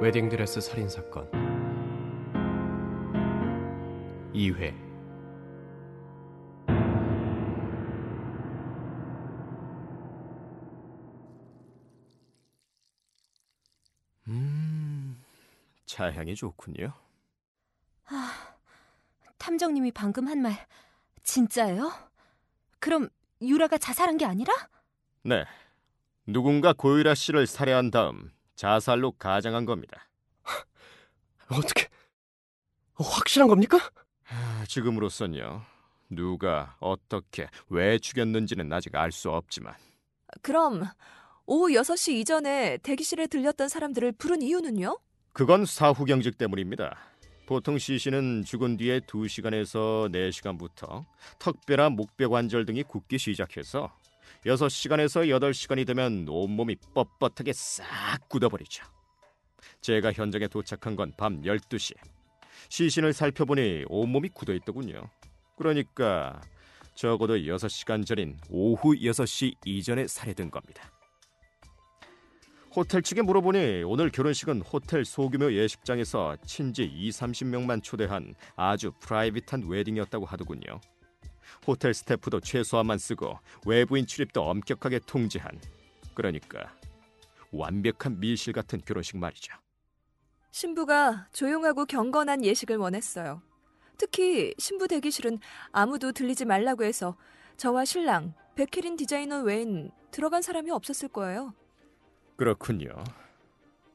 웨딩드레스 살인 사건 2회 음, 차향이 좋군요. 아, 탐정님이 방금 한 말 진짜예요? 그럼 유라가 자살한 게 아니라? 네, 누군가 고유라 씨를 살해한 다음 자살로 가장한 겁니다. 어떻게 확실한 겁니까? 아, 지금으로선요. 누가 어떻게 왜 죽였는지는 아직 알 수 없지만 그럼 오후 6시 이전에 대기실에 들렸던 사람들을 부른 이유는요? 그건 사후 경직 때문입니다. 보통 시신은 죽은 뒤에 2시간에서 4시간부터 턱뼈나 목뼈 관절 등이 굳기 시작해서 6시간에서 8시간이 되면 온몸이 뻣뻣하게 싹 굳어버리죠. 제가 현장에 도착한 건 밤 12시. 시신을 살펴보니 온몸이 굳어있더군요. 그러니까 적어도 6시간 전인 오후 6시 이전에 살해된 겁니다. 호텔 측에 물어보니 오늘 결혼식은 호텔 소규모 예식장에서 친지 2, 30명만 초대한 아주 프라이빗한 웨딩이었다고 하더군요. 호텔 스태프도 최소한만 쓰고 외부인 출입도 엄격하게 통제한 그러니까 완벽한 밀실 같은 결혼식 말이죠. 신부가 조용하고 경건한 예식을 원했어요. 특히 신부 대기실은 아무도 들리지 말라고 해서 저와 신랑 베케린 디자이너 외엔 들어간 사람이 없었을 거예요. 그렇군요.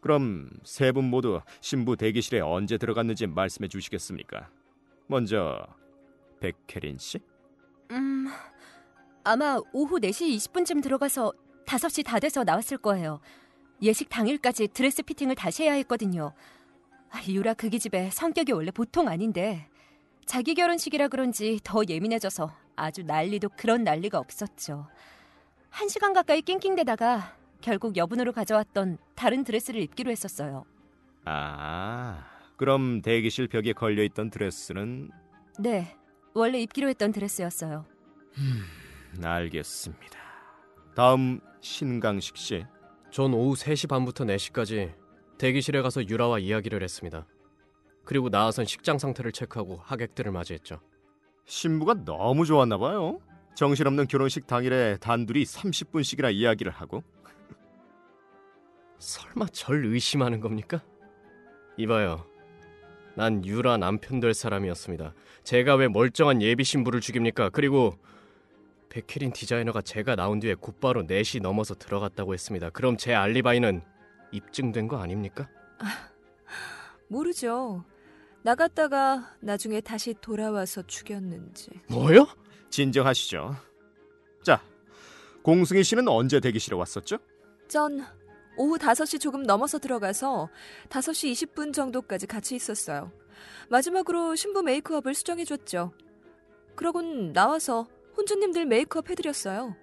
그럼 세 분 모두 신부 대기실에 언제 들어갔는지 말씀해 주시겠습니까? 먼저 백혜린 씨? 음, 아마 오후 4시 20분쯤 들어가서 5시 다 돼서 나왔을 거예요. 예식 당일까지 드레스 피팅을 다시 해야 했거든요. 아, 유라 그기 집에 성격이 원래 보통 아닌데 자기 결혼식이라 그런지 더 예민해져서 아주 난리도 그런 난리가 없었죠. 한 시간 가까이 낑낑대다가 결국 여분으로 가져왔던 다른 드레스를 입기로 했었어요. 아, 그럼 대기실 벽에 걸려 있던 드레스는 네, 원래 입기로 했던 드레스였어요. 알겠습니다. 다음 신강식 씨. 전 오후 3시 반부터 4시까지 대기실에 가서 유라와 이야기를 했습니다. 그리고 나와선 식장 상태를 체크하고 하객들을 맞이했죠. 신부가 너무 좋았나 봐요. 정신없는 결혼식 당일에 단둘이 30분씩이나 이야기를 하고 설마 절 의심하는 겁니까? 이봐요. 난 유라 남편 될 사람이었습니다. 제가 왜 멀쩡한 예비 신부를 죽입니까? 그리고 백혜린 디자이너가 제가 나온 뒤에 곧바로 4시 넘어서 들어갔다고 했습니다. 그럼 제 알리바이는 입증된 거 아닙니까? 모르죠. 나갔다가 나중에 다시 돌아와서 죽였는지. 뭐요? 진정하시죠. 자, 공승희 씨는 언제 대기실에 왔었죠? 전 오후 5시 조금 넘어서 들어가서 5시 20분 정도까지 같이 있었어요. 마지막으로 신부 메이크업을 수정해줬죠. 그러곤 나와서 혼주님들 메이크업 해드렸어요.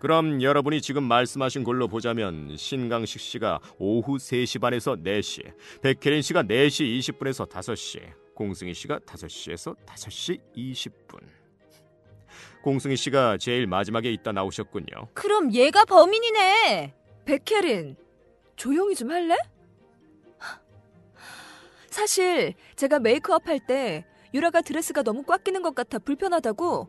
그럼 여러분이 지금 말씀하신 걸로 보자면 신강식 씨가 오후 3시 반에서 4시, 백혜린 씨가 4시 20분에서 5시, 공승희 씨가 5시에서 5시 20분. 공승희 씨가 제일 마지막에 있다 나오셨군요. 그럼 얘가 범인이네. 백혜린, 조용히 좀 할래? 사실 제가 메이크업 할 때 유라가 드레스가 너무 꽉 끼는 것 같아 불편하다고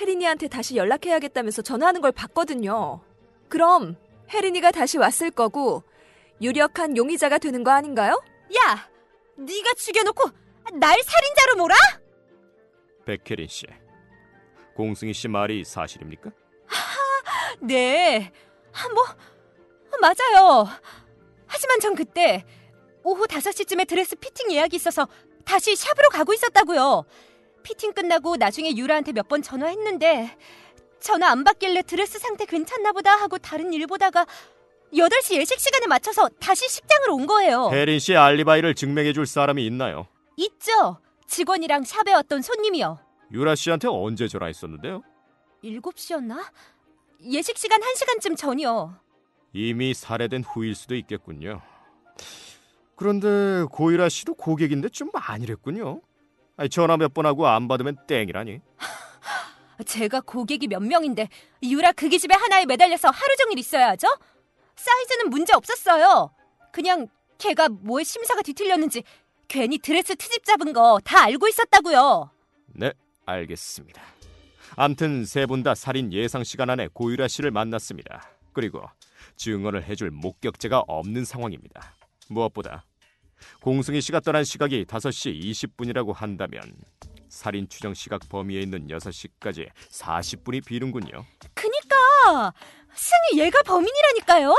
혜린이한테 다시 연락해야겠다면서 전화하는 걸 봤거든요. 그럼 혜린이가 다시 왔을 거고 유력한 용의자가 되는 거 아닌가요? 야, 네가 죽여놓고 날 살인자로 몰아? 백혜린 씨. 공승희 씨 말이 사실입니까? 네, 아, 뭐 맞아요. 하지만 전 그때 오후 5시쯤에 드레스 피팅 예약이 있어서 다시 샵으로 가고 있었다고요. 피팅 끝나고 나중에 유라한테 몇 번 전화했는데 전화 안 받길래 드레스 상태 괜찮나 보다 하고 다른 일 보다가 8시 예식 시간에 맞춰서 다시 식장으로 온 거예요. 혜린 씨 알리바이를 증명해 줄 사람이 있나요? 있죠. 직원이랑 샵에 왔던 손님이요. 유라 씨한테 언제 전화했었는데요? 7시였나? 예식 시간 1시간쯤 전이요. 이미 살해된 후일 수도 있겠군요. 그런데 고이라 씨도 고객인데 좀 아니랬군요. 아니, 전화 몇 번 하고 안 받으면 땡이라니. 제가 고객이 몇 명인데 유라 그 기 집에 하나에 매달려서 하루 종일 있어야 하죠? 사이즈는 문제 없었어요. 그냥 걔가 뭐에 심사가 뒤틀렸는지 괜히 드레스 트집 잡은 거 다 알고 있었다고요. 네, 알겠습니다. 암튼 세 분 다 살인 예상 시간 안에 고유라 씨를 만났습니다. 그리고 증언을 해줄 목격자가 없는 상황입니다. 무엇보다 공승희 씨가 떠난 시각이 5시 20분이라고 한다면 살인 추정 시각 범위에 있는 6시까지 40분이 비는군요. 그니까 승희 얘가 범인이라니까요.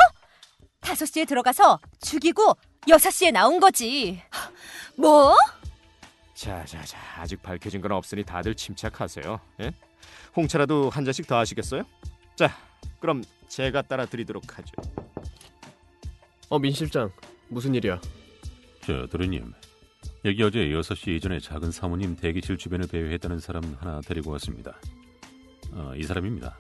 5시에 들어가서 죽이고 6시에 나온 거지. 뭐? 자자자 아직 밝혀진 건 없으니 다들 침착하세요. 예? 홍차라도 한 잔씩 더 하시겠어요? 자 그럼 제가 따라 드리도록 하죠. 어, 민 실장. 무슨 일이야? 저 도련님 여기 어제 6시 이전에 작은 사모님 대기실 주변을 배회했다는 사람 하나 데리고 왔습니다. 어, 이 사람입니다.